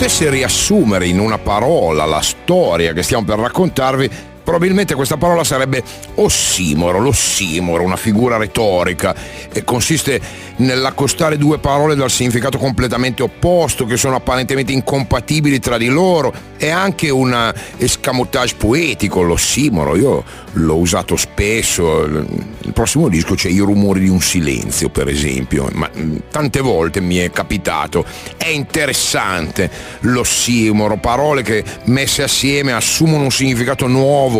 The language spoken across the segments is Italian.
potesse riassumere in una parola la storia che stiamo per raccontarvi, probabilmente questa parola sarebbe ossimoro, l'ossimoro, una figura retorica e consiste nell'accostare due parole dal significato completamente opposto che sono apparentemente incompatibili tra di loro è anche un escamotage poetico l'ossimoro. Io l'ho usato spesso. Nel prossimo disco c'è i rumori di un silenzio per esempio ma mm, tante volte mi è capitato. È interessante l'ossimoro parole che messe assieme assumono un significato nuovo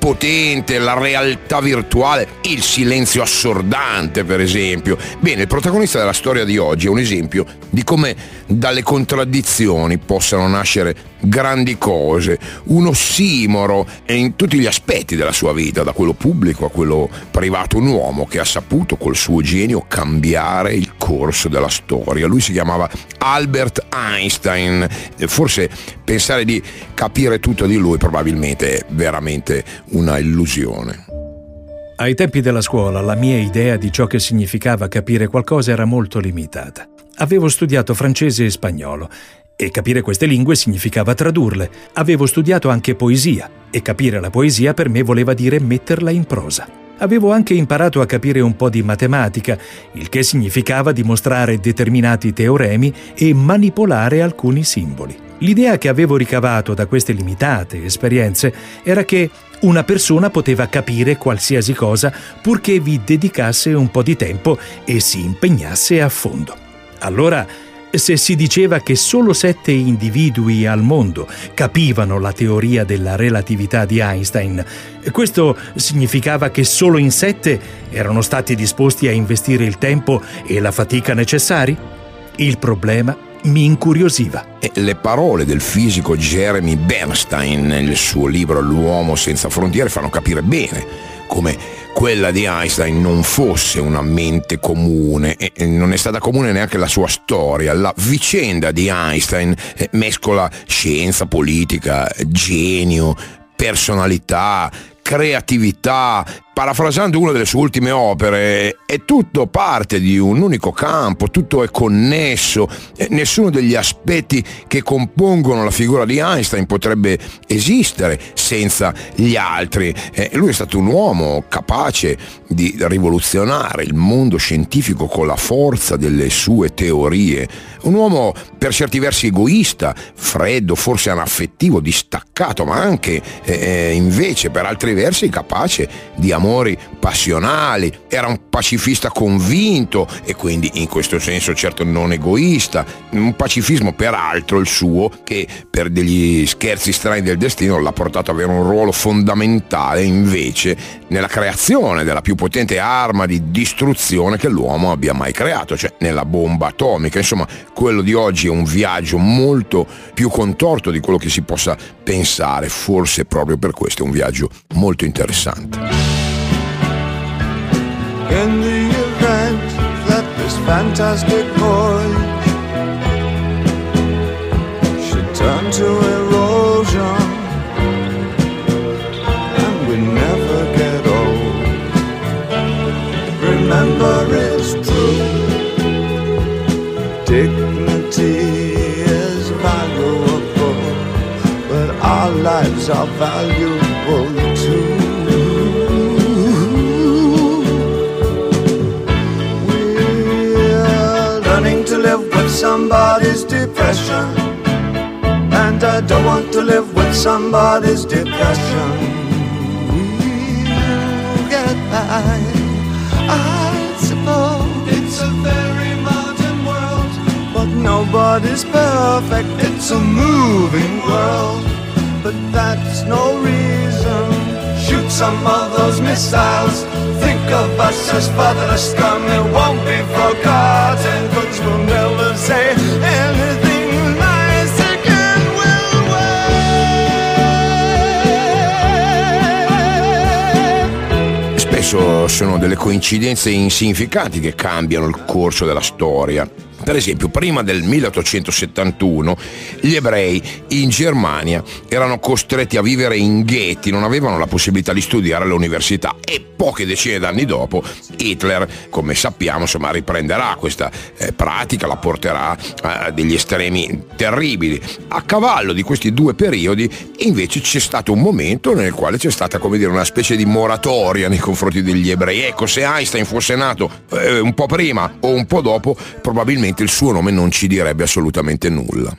potente, la realtà virtuale, il silenzio assordante per esempio. Bene, il protagonista della storia di oggi è un esempio di come dalle contraddizioni possano nascere grandi cose, un ossimoro in tutti gli aspetti della sua vita, da quello pubblico a quello privato, un uomo che ha saputo col suo genio cambiare il corso della storia. Lui si chiamava Albert Einstein, forse pensare di capire tutto di lui probabilmente è veramente una illusione. Ai tempi della scuola la mia idea di ciò che significava capire qualcosa era molto limitata. Avevo studiato francese e spagnolo e capire queste lingue significava tradurle. Avevo studiato anche poesia e capire la poesia per me voleva dire metterla in prosa. Avevo anche imparato a capire un po' di matematica, il che significava dimostrare determinati teoremi e manipolare alcuni simboli. L'idea che avevo ricavato da queste limitate esperienze era che una persona poteva capire qualsiasi cosa purché vi dedicasse un po' di tempo e si impegnasse a fondo. Allora, se si diceva che solo sette individui al mondo capivano la teoria della relatività di Einstein, questo significava che solo in sette erano stati disposti a investire il tempo e la fatica necessari? Il problema mi incuriosiva. Le parole del fisico Jeremy Bernstein nel suo libro L'uomo senza frontiere fanno capire bene come quella di Einstein non fosse una mente comune e non è stata comune neanche la sua storia. La vicenda di Einstein eh, mescola scienza, politica, genio, personalità, creatività parafrasando una delle sue ultime opere, è tutto parte di un unico campo, tutto è connesso, nessuno degli aspetti che compongono la figura di Einstein potrebbe esistere senza gli altri. Eh, lui è stato un uomo capace di rivoluzionare il mondo scientifico con la forza delle sue teorie, un uomo per certi versi egoista, freddo, forse anaffettivo, distaccato, ma anche eh, eh invece per altri versi capace di amore amori passionali, era un pacifista convinto e quindi in questo senso certo non egoista, un pacifismo peraltro il suo che per degli scherzi strani del destino l'ha portato ad avere un ruolo fondamentale invece nella creazione della più potente arma di distruzione che l'uomo abbia mai creato, cioè nella bomba atomica. Insomma, quello di oggi è un viaggio molto più contorto di quello che si possa pensare, forse proprio per questo è un viaggio molto interessante. In the event that this fantastic voyage should turn to erosion and we never get old. Remember it's true, dignity is valuable, but our lives are valuable somebody's depression. And I don't want to live with somebody's depression. We'll get by, I suppose. It's a very modern world. But nobody's perfect, it's a moving world. But that's no reason. Shoot some of those missiles. Think of us as fatherless scum. It won't be forgotten. Spesso sono delle coincidenze insignificanti che cambiano il corso della storia. Per esempio, prima del 1871 gli ebrei in Germania erano costretti a vivere in ghetti, non avevano la possibilità di studiare all'università e poche decine d'anni dopo Hitler, come sappiamo, insomma, riprenderà questa eh, pratica, la porterà a degli estremi terribili. A cavallo di questi due periodi invece c'è stato un momento nel quale c'è stata come dire una specie di moratoria nei confronti degli ebrei. Ecco, se Einstein fosse nato eh, un po' prima o un po' dopo, probabilmente il suo nome non ci direbbe assolutamente nulla.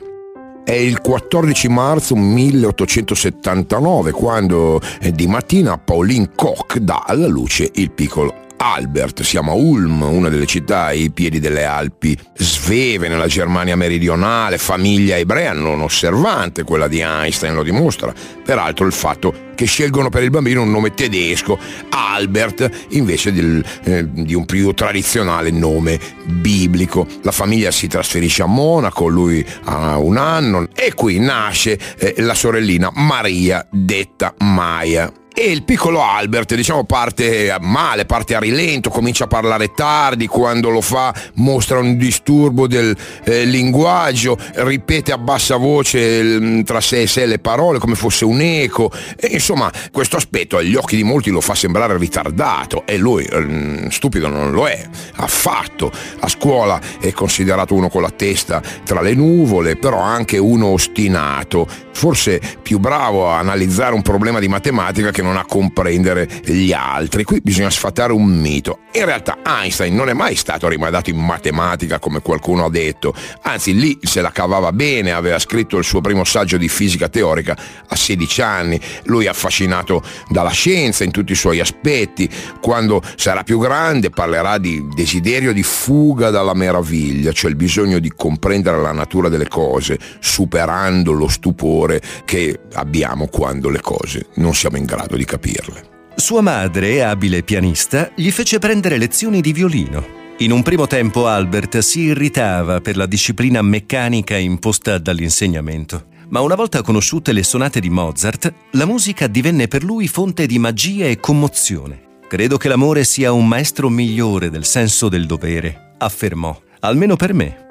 È il 14 marzo 1879 quando eh, di mattina Pauline Koch dà alla luce il piccolo Albert, siamo a Ulm, una delle città ai piedi delle Alpi sveve nella Germania meridionale, famiglia ebrea non osservante, quella di Einstein lo dimostra. Peraltro il fatto che scelgono per il bambino un nome tedesco, Albert, invece del, eh, di un più tradizionale nome biblico. La famiglia si trasferisce a Monaco, lui ha un anno e qui nasce eh, la sorellina Maria, detta Maya. E il piccolo Albert, diciamo, parte male, parte a rilento, comincia a parlare tardi, quando lo fa mostra un disturbo del eh, linguaggio, ripete a bassa voce mm, tra sé e sé le parole come fosse un eco. E, insomma, questo aspetto agli occhi di molti lo fa sembrare ritardato e lui, mm, stupido, non lo è affatto. A scuola è considerato uno con la testa tra le nuvole, però anche uno ostinato, forse più bravo a analizzare un problema di matematica che non a comprendere gli altri. Qui bisogna sfatare un mito. In realtà Einstein non è mai stato rimandato in matematica come qualcuno ha detto, anzi lì se la cavava bene, aveva scritto il suo primo saggio di fisica teorica a 16 anni, lui è affascinato dalla scienza in tutti i suoi aspetti, quando sarà più grande parlerà di desiderio di fuga dalla meraviglia, cioè il bisogno di comprendere la natura delle cose, superando lo stupore che abbiamo quando le cose non siamo in grado di capirle. Sua madre, abile pianista, gli fece prendere lezioni di violino. In un primo tempo Albert si irritava per la disciplina meccanica imposta dall'insegnamento, ma una volta conosciute le sonate di Mozart, la musica divenne per lui fonte di magia e commozione. Credo che l'amore sia un maestro migliore del senso del dovere, affermò, almeno per me.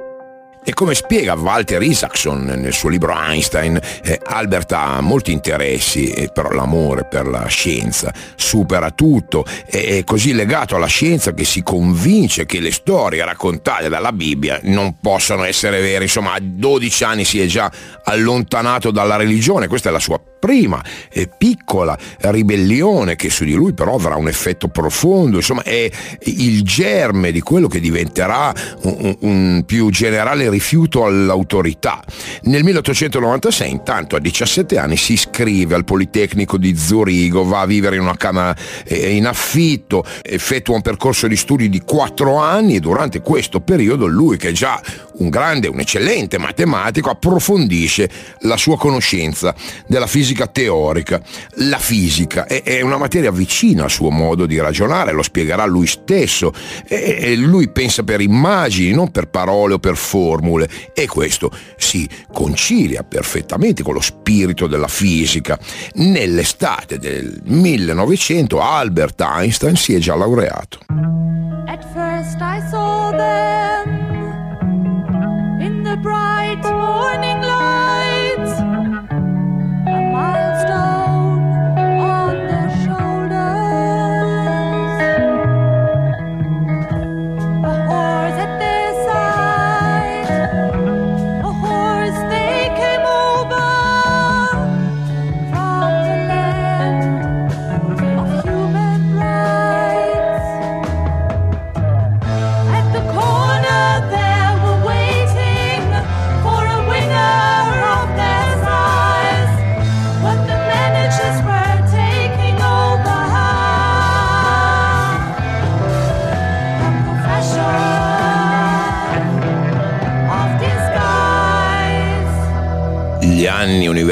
E come spiega Walter Isaacson nel suo libro Einstein, eh, Albert ha molti interessi, eh, però l'amore per la scienza supera tutto, è, così legato alla scienza che si convince che le storie raccontate dalla Bibbia non possano essere vere. Insomma, a 12 anni si è già allontanato dalla religione, questa è la sua prima eh, piccola ribellione che su di lui però avrà un effetto profondo, insomma è il germe di quello che diventerà un, un più generale rifiuto all'autorità. Nel 1896 intanto a 17 anni si iscrive al Politecnico di Zurigo, va a vivere in una camera eh, in affitto, effettua un percorso di studi di 4 anni e durante questo periodo lui che è già un grande, un eccellente matematico approfondisce la sua conoscenza della fisica teorica. La fisica è, è, una materia vicina al suo modo di ragionare, lo spiegherà lui stesso. E, e lui pensa per immagini, non per parole o per formule. E questo si concilia perfettamente con lo spirito della fisica. Nell'estate del 1900 Albert Einstein si è già laureato. At first I saw them in the bright morning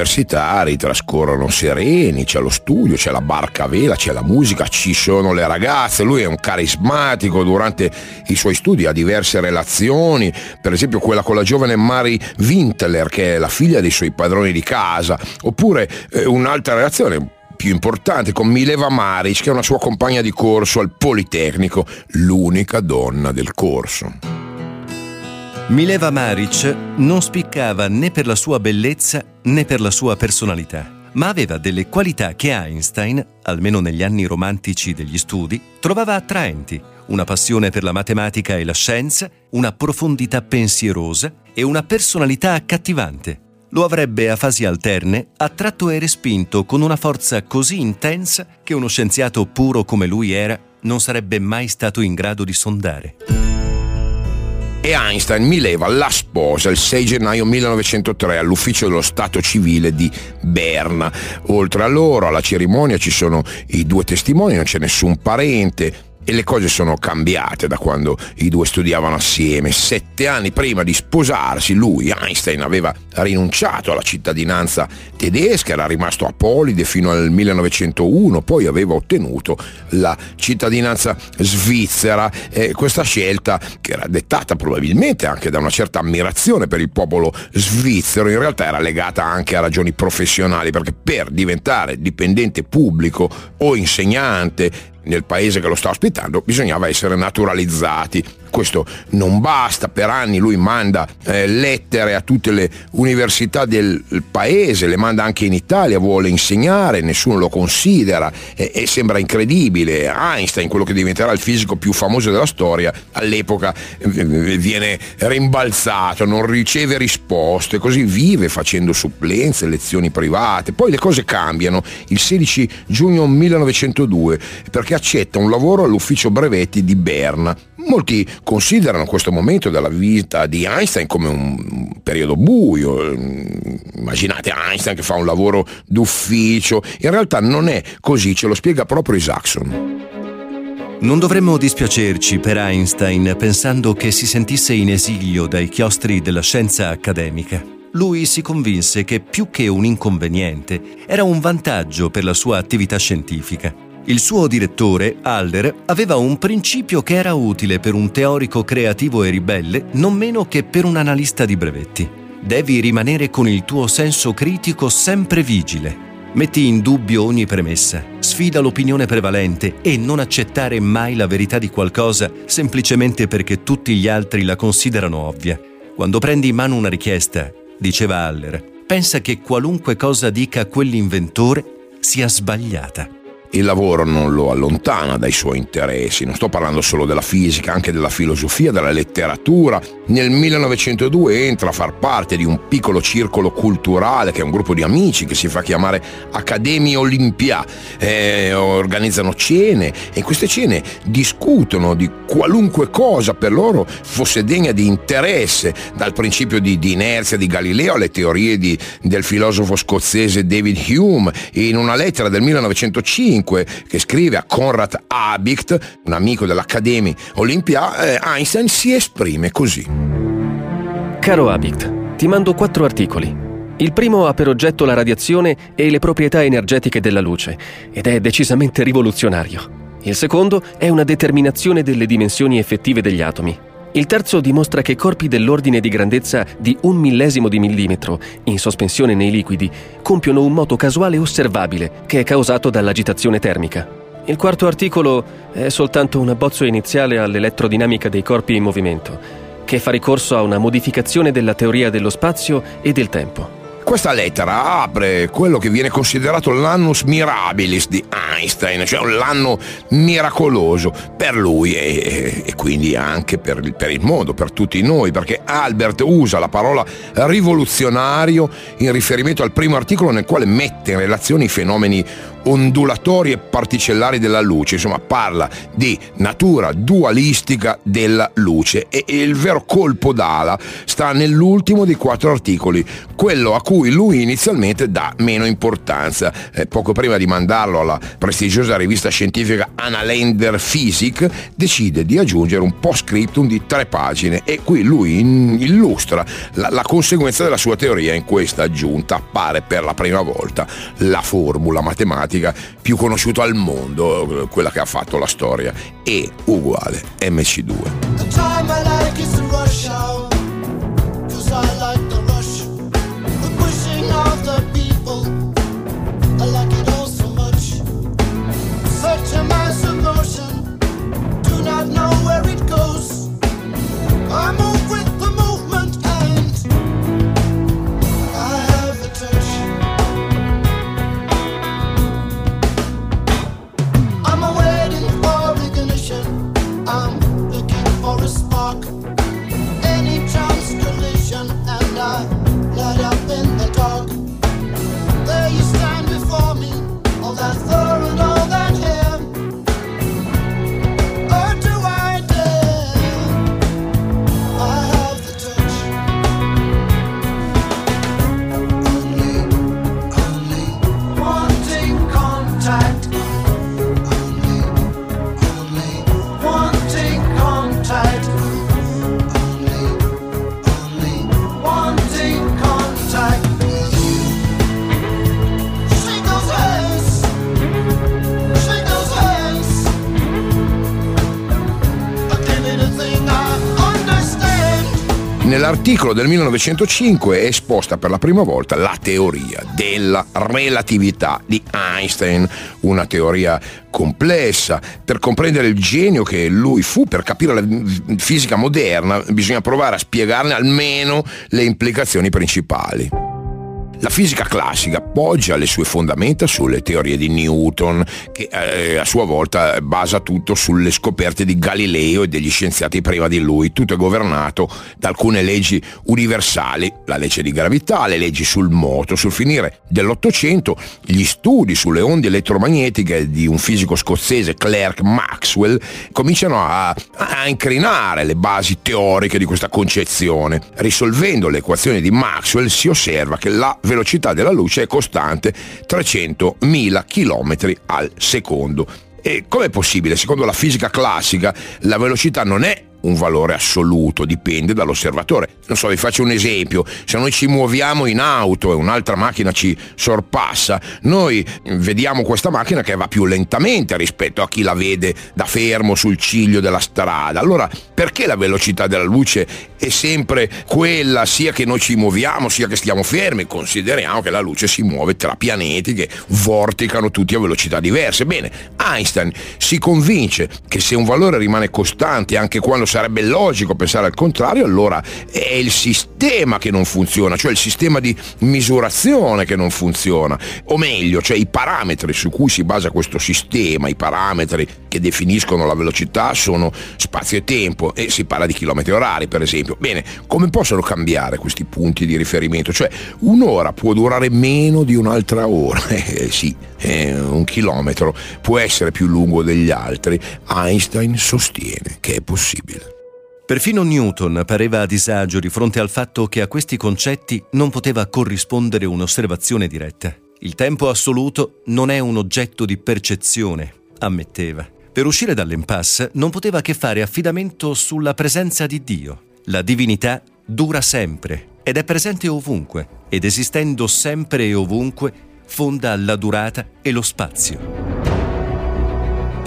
universitari trascorrono sereni, c'è lo studio, c'è la barca a vela, c'è la musica, ci sono le ragazze, lui è un carismatico, durante i suoi studi ha diverse relazioni, per esempio quella con la giovane Mary Wintler che è la figlia dei suoi padroni di casa, oppure eh, un'altra relazione più importante con Mileva Maric che è una sua compagna di corso al Politecnico, l'unica donna del corso. Mileva Maric non spiccava né per la sua bellezza né per la sua personalità, ma aveva delle qualità che Einstein, almeno negli anni romantici degli studi, trovava attraenti, una passione per la matematica e la scienza, una profondità pensierosa e una personalità accattivante. Lo avrebbe a fasi alterne attratto e respinto con una forza così intensa che uno scienziato puro come lui era non sarebbe mai stato in grado di sondare e Einstein mi leva la sposa il 6 gennaio 1903 all'ufficio dello Stato civile di Berna. Oltre a loro, alla cerimonia ci sono i due testimoni, non c'è nessun parente, e le cose sono cambiate da quando i due studiavano assieme. Sette anni prima di sposarsi, lui, Einstein, aveva rinunciato alla cittadinanza tedesca, era rimasto apolide fino al 1901, poi aveva ottenuto la cittadinanza svizzera. E questa scelta, che era dettata probabilmente anche da una certa ammirazione per il popolo svizzero, in realtà era legata anche a ragioni professionali, perché per diventare dipendente pubblico o insegnante nel paese che lo sta ospitando bisognava essere naturalizzati questo non basta, per anni lui manda eh, lettere a tutte le università del paese, le manda anche in Italia, vuole insegnare, nessuno lo considera e, e sembra incredibile. Einstein, quello che diventerà il fisico più famoso della storia, all'epoca eh, viene rimbalzato, non riceve risposte, così vive facendo supplenze, lezioni private. Poi le cose cambiano il 16 giugno 1902 perché accetta un lavoro all'ufficio brevetti di Berna Molti considerano questo momento della vita di Einstein come un periodo buio. Immaginate Einstein che fa un lavoro d'ufficio. In realtà non è così, ce lo spiega proprio Isaacson. Non dovremmo dispiacerci per Einstein pensando che si sentisse in esilio dai chiostri della scienza accademica. Lui si convinse che più che un inconveniente era un vantaggio per la sua attività scientifica. Il suo direttore, Alder, aveva un principio che era utile per un teorico creativo e ribelle non meno che per un analista di brevetti. Devi rimanere con il tuo senso critico sempre vigile. Metti in dubbio ogni premessa, sfida l'opinione prevalente e non accettare mai la verità di qualcosa semplicemente perché tutti gli altri la considerano ovvia. Quando prendi in mano una richiesta, diceva Haller, pensa che qualunque cosa dica quell'inventore sia sbagliata il lavoro non lo allontana dai suoi interessi, non sto parlando solo della fisica, anche della filosofia, della letteratura. Nel 1902 entra a far parte di un piccolo circolo culturale che è un gruppo di amici che si fa chiamare Accademia Olimpia, eh, organizzano cene e in queste cene discutono di qualunque cosa per loro fosse degna di interesse, dal principio di, di inerzia di Galileo alle teorie di, del filosofo scozzese David Hume. In una lettera del 1905 2005 che scrive a Konrad Habicht, un amico dell'Accademia Olympia, eh, Einstein si esprime così. Caro Habicht, ti mando quattro articoli. Il primo ha per oggetto la radiazione e le proprietà energetiche della luce ed è decisamente rivoluzionario. Il secondo è una determinazione delle dimensioni effettive degli atomi. Il terzo dimostra che corpi dell'ordine di grandezza di un millesimo di millimetro, in sospensione nei liquidi, compiono un moto casuale osservabile che è causato dall'agitazione termica. Il quarto articolo è soltanto un abbozzo iniziale all'elettrodinamica dei corpi in movimento, che fa ricorso a una modificazione della teoria dello spazio e del tempo. Questa lettera apre quello che viene considerato l'annus mirabilis di Einstein, cioè l'anno miracoloso per lui e, e quindi anche per il, per il mondo, per tutti noi, perché Albert usa la parola rivoluzionario in riferimento al primo articolo nel quale mette in relazione i fenomeni ondulatori e particellari della luce, insomma parla di natura dualistica della luce e il vero colpo d'ala sta nell'ultimo dei quattro articoli, quello a cui lui inizialmente dà meno importanza. Eh, poco prima di mandarlo alla prestigiosa rivista scientifica Analender Physics, decide di aggiungere un post scriptum di tre pagine e qui lui illustra la, la conseguenza della sua teoria in questa aggiunta appare per la prima volta la formula matematica più conosciuta al mondo, quella che ha fatto la storia, E uguale MC2. I Nell'articolo del 1905 è esposta per la prima volta la teoria della relatività di Einstein, una teoria complessa. Per comprendere il genio che lui fu, per capire la fisica moderna, bisogna provare a spiegarne almeno le implicazioni principali. La fisica classica poggia le sue fondamenta sulle teorie di Newton, che eh, a sua volta basa tutto sulle scoperte di Galileo e degli scienziati prima di lui. Tutto è governato da alcune leggi universali, la legge di gravità, le leggi sul moto. Sul finire dell'Ottocento, gli studi sulle onde elettromagnetiche di un fisico scozzese, Clerk Maxwell, cominciano a, a incrinare le basi teoriche di questa concezione. Risolvendo le equazioni di Maxwell si osserva che la velocità della luce è costante 300.000 km al secondo. E com'è possibile? Secondo la fisica classica la velocità non è un valore assoluto, dipende dall'osservatore. Non so, vi faccio un esempio, se noi ci muoviamo in auto e un'altra macchina ci sorpassa, noi vediamo questa macchina che va più lentamente rispetto a chi la vede da fermo sul ciglio della strada. Allora, perché la velocità della luce è sempre quella, sia che noi ci muoviamo, sia che stiamo fermi? Consideriamo che la luce si muove tra pianeti che vorticano tutti a velocità diverse. Bene, Einstein si convince che se un valore rimane costante anche quando sarebbe logico pensare al contrario, allora è il sistema che non funziona, cioè il sistema di misurazione che non funziona, o meglio, cioè i parametri su cui si basa questo sistema, i parametri che definiscono la velocità sono spazio e tempo e si parla di chilometri orari per esempio. Bene, come possono cambiare questi punti di riferimento? Cioè un'ora può durare meno di un'altra ora, eh, sì, eh, un chilometro può essere più lungo degli altri. Einstein sostiene che è possibile. Perfino Newton pareva a disagio di fronte al fatto che a questi concetti non poteva corrispondere un'osservazione diretta. Il tempo assoluto non è un oggetto di percezione, ammetteva. Per uscire dall'impasse non poteva che fare affidamento sulla presenza di Dio. La divinità dura sempre ed è presente ovunque, ed esistendo sempre e ovunque fonda la durata e lo spazio.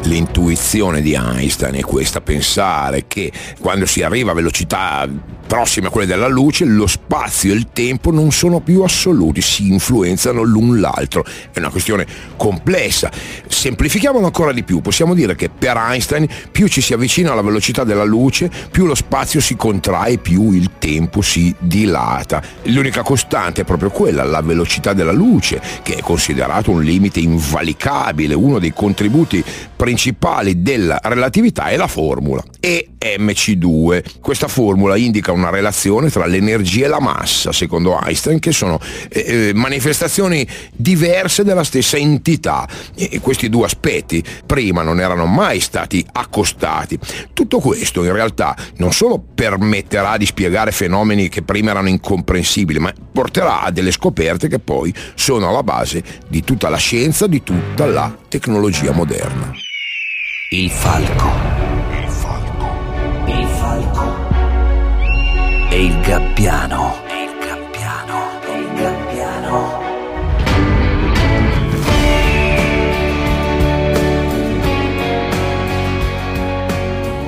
L'intuizione di Einstein è questa, pensare che quando si arriva a velocità prossime a quelle della luce, lo spazio e il tempo non sono più assoluti, si influenzano l'un l'altro. È una questione complessa. Semplifichiamolo ancora di più, possiamo dire che per Einstein più ci si avvicina alla velocità della luce, più lo spazio si contrae, più il tempo si dilata. L'unica costante è proprio quella, la velocità della luce, che è considerato un limite invalicabile, uno dei contributi principali della relatività è la formula EMC2. Questa formula indica una relazione tra l'energia e la massa, secondo Einstein, che sono eh, eh manifestazioni diverse della stessa entità. E questi due aspetti prima non erano mai stati accostati. Tutto questo in realtà non solo permetterà di spiegare fenomeni che prima erano incomprensibili, ma porterà a delle scoperte che poi sono alla base di tutta la scienza, di tutta la tecnologia moderna. Il falco. E il gabbiano. E il gabbiano. E il gabbiano.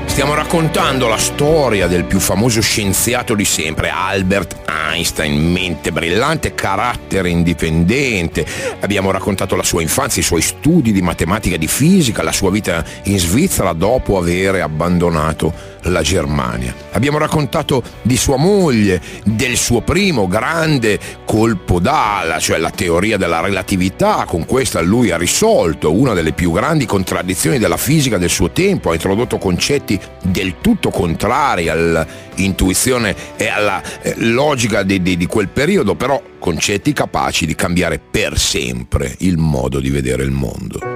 Stiamo raccontando la storia del più famoso scienziato di sempre, Albert Einstein, mente brillante, carattere indipendente. Abbiamo raccontato la sua infanzia, i suoi studi di matematica e di fisica, la sua vita in Svizzera dopo aver abbandonato la Germania. Abbiamo raccontato di sua moglie, del suo primo grande colpo d'ala, cioè la teoria della relatività. Con questa lui ha risolto una delle più grandi contraddizioni della fisica del suo tempo, ha introdotto concetti del tutto contrari all'intuizione e alla eh, logica di, di, di quel periodo, però concetti capaci di cambiare per sempre il modo di vedere il mondo.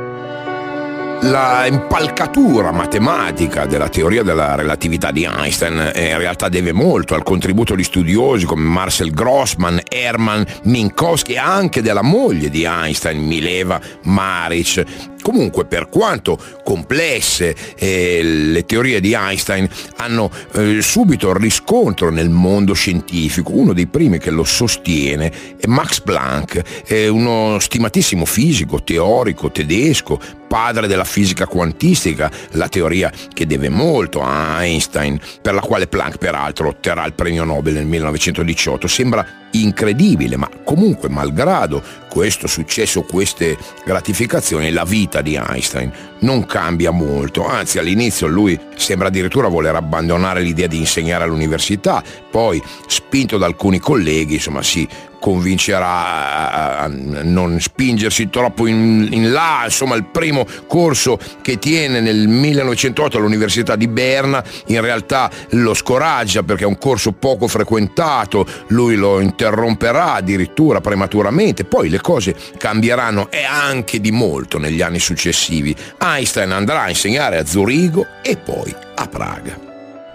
La impalcatura matematica della teoria della relatività di Einstein eh, in realtà deve molto al contributo di studiosi come Marcel Grossman, Hermann Minkowski e anche della moglie di Einstein, Mileva Maric, Comunque, per quanto complesse eh, le teorie di Einstein hanno eh, subito riscontro nel mondo scientifico. Uno dei primi che lo sostiene è Max Planck, è uno stimatissimo fisico, teorico tedesco, padre della fisica quantistica, la teoria che deve molto a Einstein, per la quale Planck peraltro otterrà il premio Nobel nel 1918. Sembra incredibile, ma comunque malgrado questo successo, queste gratificazioni, la vita di Einstein non cambia molto, anzi all'inizio lui sembra addirittura voler abbandonare l'idea di insegnare all'università, poi spinto da alcuni colleghi, insomma si convincerà a non spingersi troppo in, in, là, insomma il primo corso che tiene nel 1908 all'Università di Berna in realtà lo scoraggia perché è un corso poco frequentato, lui lo interromperà addirittura prematuramente, poi le cose cambieranno e anche di molto negli anni successivi. Einstein andrà a insegnare a Zurigo e poi a Praga.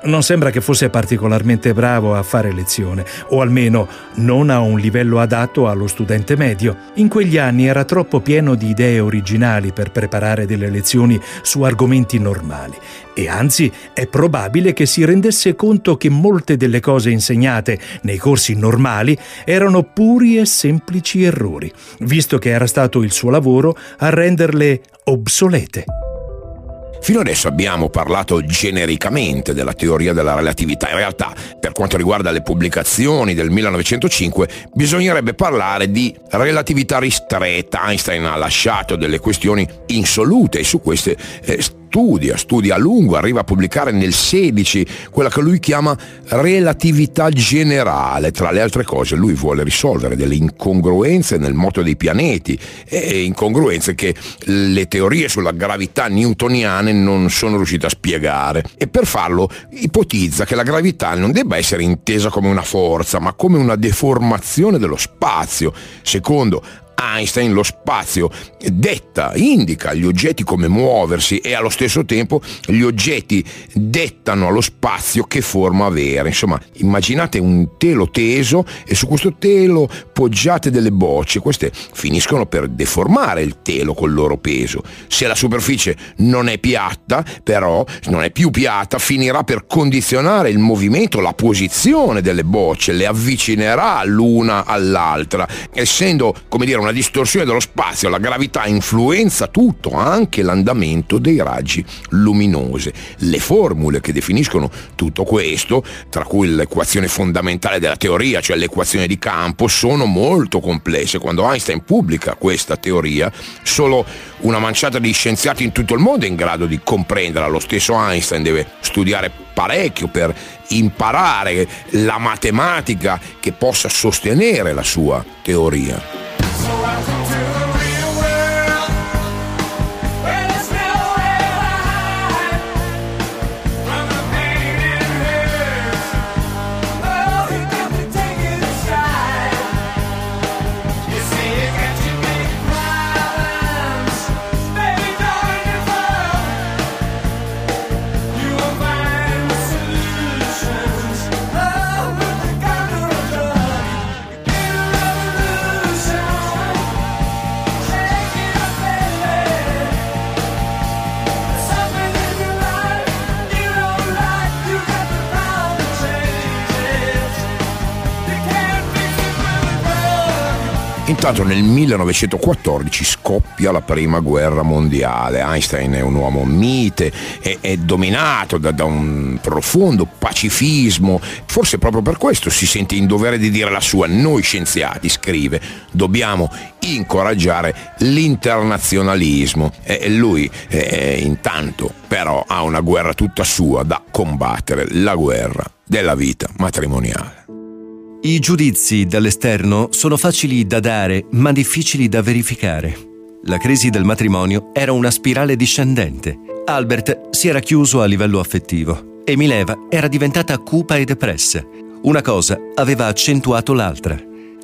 Non sembra che fosse particolarmente bravo a fare lezione, o almeno non a un livello adatto allo studente medio. In quegli anni era troppo pieno di idee originali per preparare delle lezioni su argomenti normali e anzi è probabile che si rendesse conto che molte delle cose insegnate nei corsi normali erano puri e semplici errori, visto che era stato il suo lavoro a renderle obsolete. Fino adesso abbiamo parlato genericamente della teoria della relatività. In realtà, per quanto riguarda le pubblicazioni del 1905, bisognerebbe parlare di relatività ristretta. Einstein ha lasciato delle questioni insolute e su queste eh, studia, studia a lungo, arriva a pubblicare nel 16 quella che lui chiama relatività generale. Tra le altre cose lui vuole risolvere delle incongruenze nel moto dei pianeti e incongruenze che le teorie sulla gravità newtoniane non sono riuscite a spiegare. E per farlo ipotizza che la gravità non debba essere intesa come una forza, ma come una deformazione dello spazio. Secondo Einstein lo spazio detta, indica gli oggetti come muoversi e allo stesso tempo gli oggetti dettano allo spazio che forma avere. Insomma, immaginate un telo teso e su questo telo poggiate delle bocce, queste finiscono per deformare il telo col loro peso. Se la superficie non è piatta, però non è più piatta, finirà per condizionare il movimento, la posizione delle bocce, le avvicinerà l'una all'altra, essendo, come dire, una distorsione dello spazio, la gravità influenza tutto, anche l'andamento dei raggi luminosi. Le formule che definiscono tutto questo, tra cui l'equazione fondamentale della teoria, cioè l'equazione di campo, sono molto complesse. Quando Einstein pubblica questa teoria, solo una manciata di scienziati in tutto il mondo è in grado di comprenderla. Lo stesso Einstein deve studiare parecchio per imparare la matematica che possa sostenere la sua teoria. So I can Intanto nel 1914 scoppia la prima guerra mondiale. Einstein è un uomo mite, è, è dominato da, da, un profondo pacifismo. Forse proprio per questo si sente in dovere di dire la sua. Noi scienziati, scrive, dobbiamo incoraggiare l'internazionalismo. E lui eh, intanto però ha una guerra tutta sua da combattere, la guerra della vita matrimoniale. I giudizi dall'esterno sono facili da dare, ma difficili da verificare. La crisi del matrimonio era una spirale discendente. Albert si era chiuso a livello affettivo e Mileva era diventata cupa e depressa. Una cosa aveva accentuato l'altra.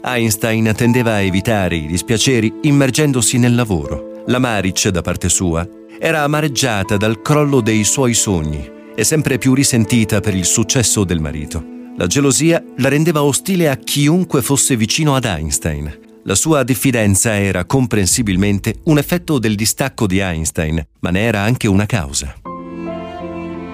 Einstein tendeva a evitare i dispiaceri immergendosi nel lavoro. La Maric, da parte sua, era amareggiata dal crollo dei suoi sogni e sempre più risentita per il successo del marito. La gelosia la rendeva ostile a chiunque fosse vicino ad Einstein. La sua diffidenza era comprensibilmente un effetto del distacco di Einstein, ma ne era anche una causa.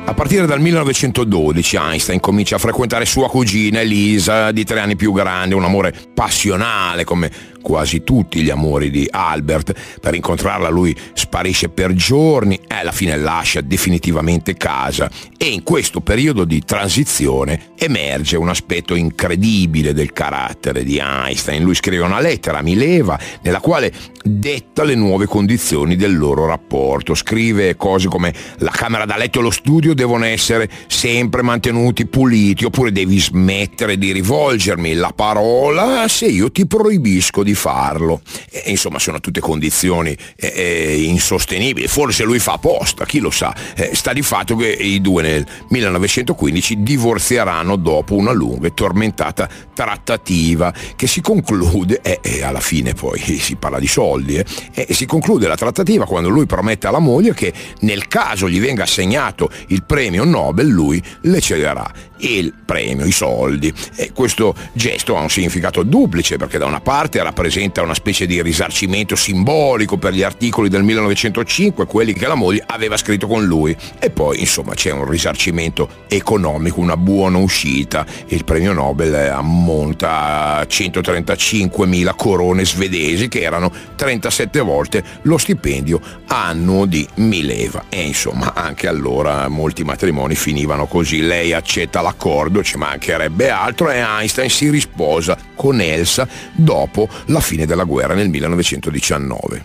A partire dal 1912 Einstein comincia a frequentare sua cugina Elisa, di tre anni più grande, un amore passionale come quasi tutti gli amori di Albert. Per incontrarla lui sparisce per giorni e alla fine lascia definitivamente casa e in questo periodo di transizione emerge un aspetto incredibile del carattere di Einstein. Lui scrive una lettera a Mileva nella quale detta le nuove condizioni del loro rapporto. Scrive cose come la camera da letto e lo studio devono essere sempre mantenuti puliti oppure devi smettere di rivolgermi la parola se io ti proibisco di farlo. E, insomma, sono tutte condizioni eh, eh, insostenibili. Forse lui fa apposta, chi lo sa. Eh, sta di fatto che i due nel 1915 divorzieranno dopo una lunga e tormentata trattativa che si conclude, e eh, alla fine poi si parla di soldi, eh, e si conclude la trattativa quando lui promette alla moglie che nel caso gli venga assegnato il premio Nobel, lui le cederà il premio, i soldi. E questo gesto ha un significato duplice perché da una parte rappresenta una specie di risarcimento simbolico per gli articoli del 1905, quelli che la moglie aveva scritto con lui, e poi insomma c'è un risarcimento economico, una buona uscita. Il premio Nobel ammonta a 135.000 corone svedesi che erano 37 volte lo stipendio annuo di Mileva. E insomma anche allora molti matrimoni finivano così. Lei accetta l'accordo, ci mancherebbe altro, e Einstein si risposa con Elsa dopo la fine della guerra nel 1919.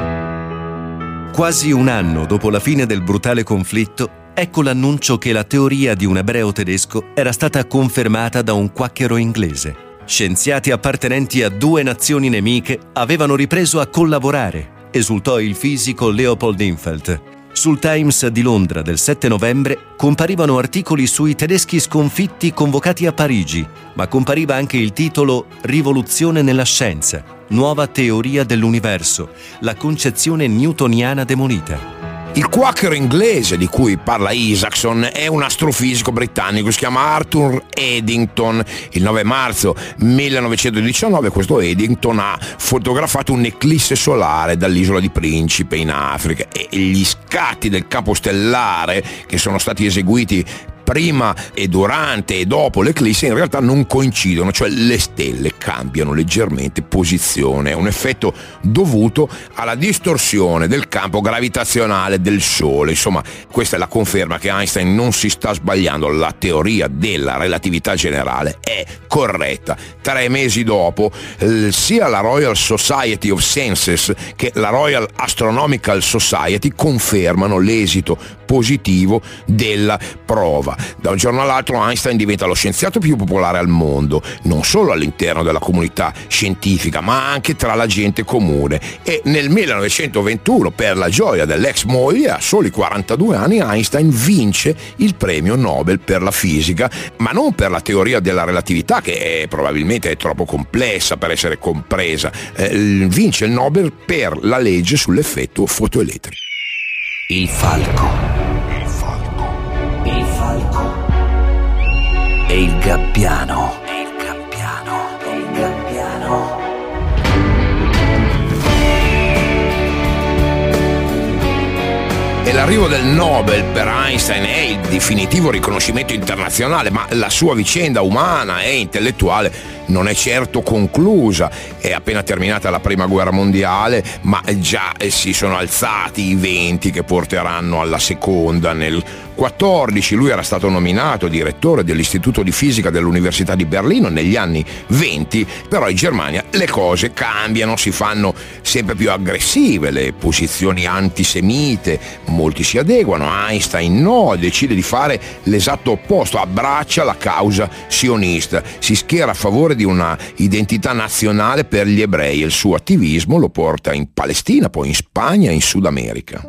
Quasi un anno dopo la fine del brutale conflitto, ecco l'annuncio che la teoria di un ebreo tedesco era stata confermata da un quacchero inglese. Scienziati appartenenti a due nazioni nemiche avevano ripreso a collaborare, esultò il fisico Leopold Infeld. Sul Times di Londra del 7 novembre comparivano articoli sui tedeschi sconfitti convocati a Parigi, ma compariva anche il titolo Rivoluzione nella scienza, nuova teoria dell'universo, la concezione newtoniana demolita. Il quacker inglese di cui parla Isaacson è un astrofisico britannico, si chiama Arthur Eddington. Il 9 marzo 1919 questo Eddington ha fotografato un'eclisse solare dall'isola di Principe in Africa e gli scatti del campo stellare che sono stati eseguiti prima e durante e dopo l'eclisse in realtà non coincidono, cioè le stelle cambiano leggermente posizione, è un effetto dovuto alla distorsione del campo gravitazionale del Sole. Insomma, questa è la conferma che Einstein non si sta sbagliando, la teoria della relatività generale è corretta. Tre mesi dopo, sia la Royal Society of Sciences che la Royal Astronomical Society confermano l'esito positivo della prova. Da un giorno all'altro Einstein diventa lo scienziato più popolare al mondo, non solo all'interno della comunità scientifica, ma anche tra la gente comune. E nel 1921, per la gioia dell'ex moglie, a soli 42 anni, Einstein vince il premio Nobel per la fisica, ma non per la teoria della relatività, che è, probabilmente è troppo complessa per essere compresa. Eh, vince il Nobel per la legge sull'effetto fotoelettrico. Il falco e il gabbiano. E il gabbiano. E il gabbiano. E l'arrivo del Nobel per Einstein è il definitivo riconoscimento internazionale, ma la sua vicenda umana e intellettuale non è certo conclusa, è appena terminata la prima guerra mondiale, ma già si sono alzati i venti che porteranno alla seconda. Nel 14 lui era stato nominato direttore dell'Istituto di Fisica dell'Università di Berlino negli anni 20, però in Germania le cose cambiano, si fanno sempre più aggressive, le posizioni antisemite, molti si adeguano, Einstein no, decide di fare l'esatto opposto, abbraccia la causa sionista, si schiera a favore di una identità nazionale per gli ebrei e il suo attivismo lo porta in Palestina, poi in Spagna e in Sud America.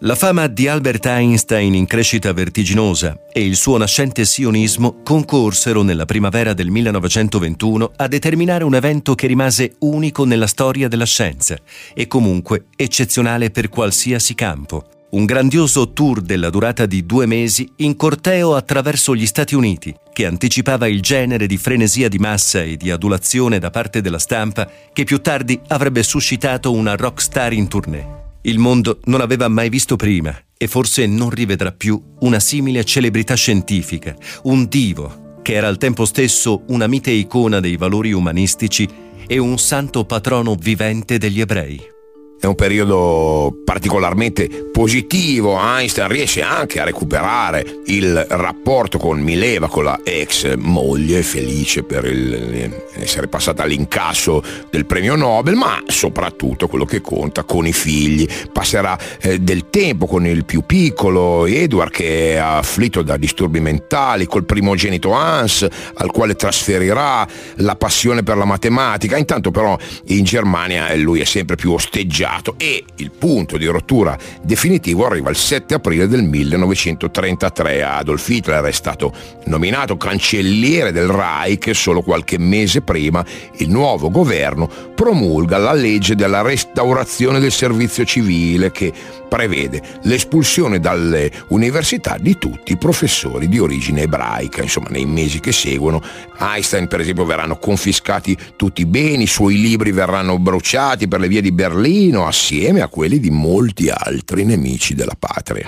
La fama di Albert Einstein in crescita vertiginosa e il suo nascente sionismo concorsero nella primavera del 1921 a determinare un evento che rimase unico nella storia della scienza e comunque eccezionale per qualsiasi campo. Un grandioso tour della durata di due mesi in corteo attraverso gli Stati Uniti, che anticipava il genere di frenesia di massa e di adulazione da parte della stampa che più tardi avrebbe suscitato una rockstar in tournée. Il mondo non aveva mai visto prima e forse non rivedrà più una simile celebrità scientifica, un divo che era al tempo stesso una mite icona dei valori umanistici e un santo patrono vivente degli ebrei. È un periodo particolarmente positivo, Einstein riesce anche a recuperare il rapporto con Mileva, con la ex moglie, felice per il, essere passata all'incasso del premio Nobel, ma soprattutto quello che conta con i figli. Passerà eh, del tempo con il più piccolo Edward che è afflitto da disturbi mentali, col primogenito Hans al quale trasferirà la passione per la matematica. Intanto però in Germania lui è sempre più osteggiato sbagliato e il punto di rottura definitivo arriva il 7 aprile del 1933. Adolf Hitler è stato nominato cancelliere del Reich solo qualche mese prima il nuovo governo promulga la legge della restaurazione del servizio civile che prevede l'espulsione dalle università di tutti i professori di origine ebraica. Insomma, nei mesi che seguono, Einstein, per esempio, verranno confiscati tutti i beni, i suoi libri verranno bruciati per le vie di Berlino, assieme a quelli di molti altri nemici della patria.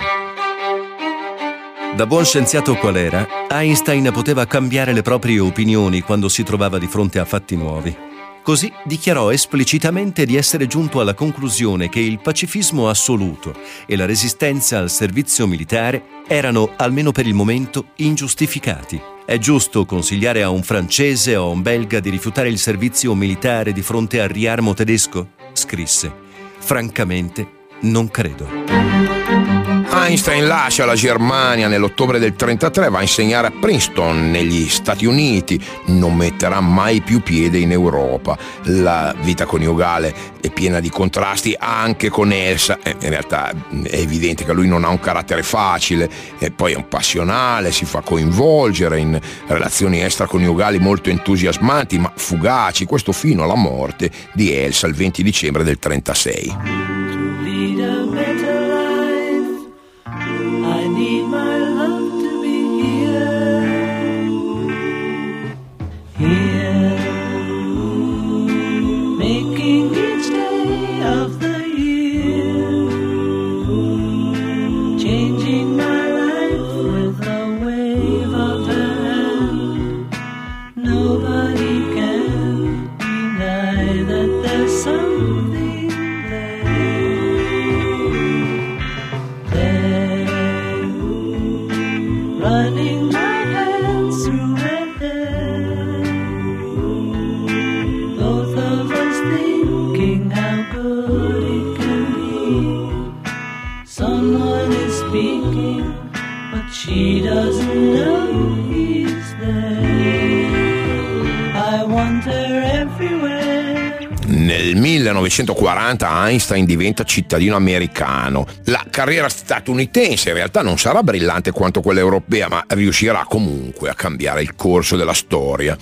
Da buon scienziato qual era, Einstein poteva cambiare le proprie opinioni quando si trovava di fronte a fatti nuovi. Così dichiarò esplicitamente di essere giunto alla conclusione che il pacifismo assoluto e la resistenza al servizio militare erano, almeno per il momento, ingiustificati. È giusto consigliare a un francese o a un belga di rifiutare il servizio militare di fronte al riarmo tedesco? Scrisse. Francamente, non credo. Einstein lascia la Germania nell'ottobre del 1933, va a insegnare a Princeton negli Stati Uniti, non metterà mai più piede in Europa. La vita coniugale è piena di contrasti anche con Elsa, eh, in realtà è evidente che lui non ha un carattere facile, e poi è un passionale, si fa coinvolgere in relazioni extraconiugali molto entusiasmanti ma fugaci, questo fino alla morte di Elsa il 20 dicembre del 1936. Nel 1940 Einstein diventa cittadino americano. La carriera statunitense in realtà non sarà brillante quanto quella europea, ma riuscirà comunque a cambiare il corso della storia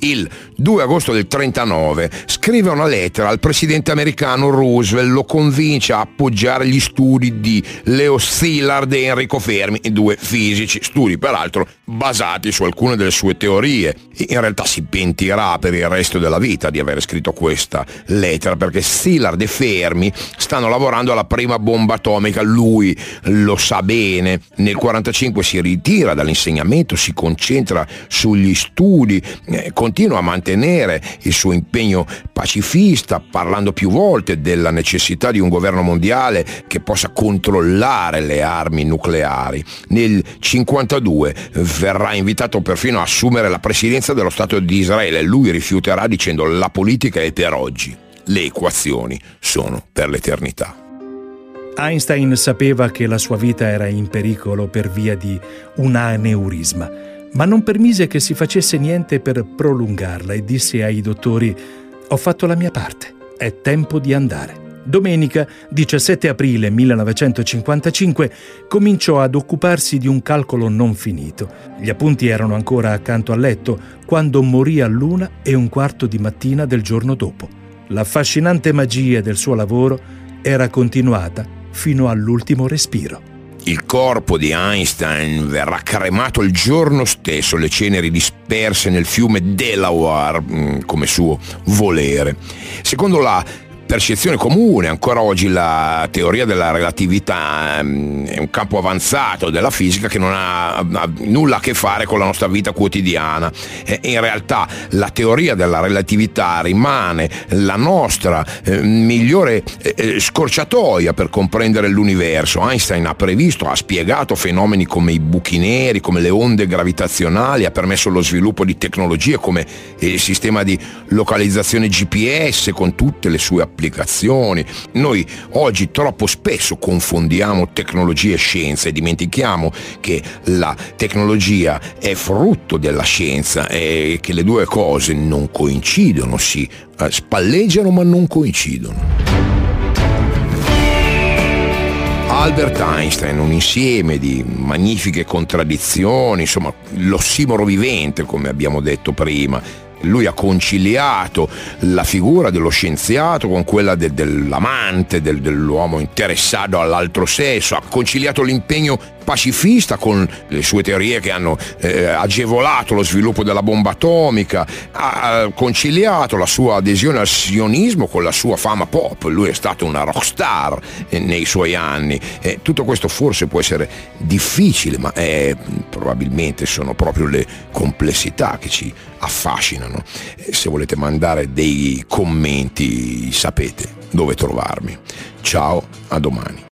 il 2 agosto del 39 scrive una lettera al presidente americano Roosevelt, lo convince a appoggiare gli studi di Leo Szilard e Enrico Fermi, due fisici, studi peraltro basati su alcune delle sue teorie. In realtà si pentirà per il resto della vita di aver scritto questa lettera perché Szilard e Fermi stanno lavorando alla prima bomba atomica, lui lo sa bene. Nel 1945 si ritira dall'insegnamento, si concentra sugli studi, eh, continua a mantenere il suo impegno pacifista, parlando più volte della necessità di un governo mondiale che possa controllare le armi nucleari. Nel 1952 verrà invitato perfino a assumere la presidenza dello Stato di Israele. Lui rifiuterà dicendo la politica è per oggi, le equazioni sono per l'eternità. Einstein sapeva che la sua vita era in pericolo per via di un aneurisma ma non permise che si facesse niente per prolungarla e disse ai dottori Ho fatto la mia parte, è tempo di andare. Domenica 17 aprile 1955 cominciò ad occuparsi di un calcolo non finito. Gli appunti erano ancora accanto al letto quando morì all'una e un quarto di mattina del giorno dopo. L'affascinante magia del suo lavoro era continuata fino all'ultimo respiro. Il corpo di Einstein verrà cremato il giorno stesso, le ceneri disperse nel fiume Delaware mm, come suo volere. Secondo la percezione comune, ancora oggi la teoria della relatività ehm, è un campo avanzato della fisica che non ha, nulla a che fare con la nostra vita quotidiana. In realtà la teoria della relatività rimane la nostra eh, migliore eh, eh, scorciatoia per comprendere l'universo. Einstein ha previsto, ha spiegato fenomeni come i buchi neri, come le onde gravitazionali, ha permesso lo sviluppo di tecnologie come il sistema di localizzazione GPS con tutte le sue applicazioni applicazioni. Noi oggi troppo spesso confondiamo tecnologia e scienza e dimentichiamo che la tecnologia è frutto della scienza e che le due cose non coincidono, si eh, spalleggiano ma non coincidono. Albert Einstein, un insieme di magnifiche contraddizioni, insomma l'ossimoro vivente come abbiamo detto prima, lui ha conciliato la figura dello scienziato con quella de, dell'amante, del, dell'uomo interessato all'altro sesso, ha conciliato l'impegno pacifista con le sue teorie che hanno eh, agevolato lo sviluppo della bomba atomica, ha conciliato la sua adesione al sionismo con la sua fama pop, lui è stato una rockstar eh, nei suoi anni. Eh, tutto questo forse può essere difficile, ma probabilmente sono proprio le complessità che ci affascinano. Eh, se volete mandare dei commenti sapete dove trovarmi. Ciao, a domani.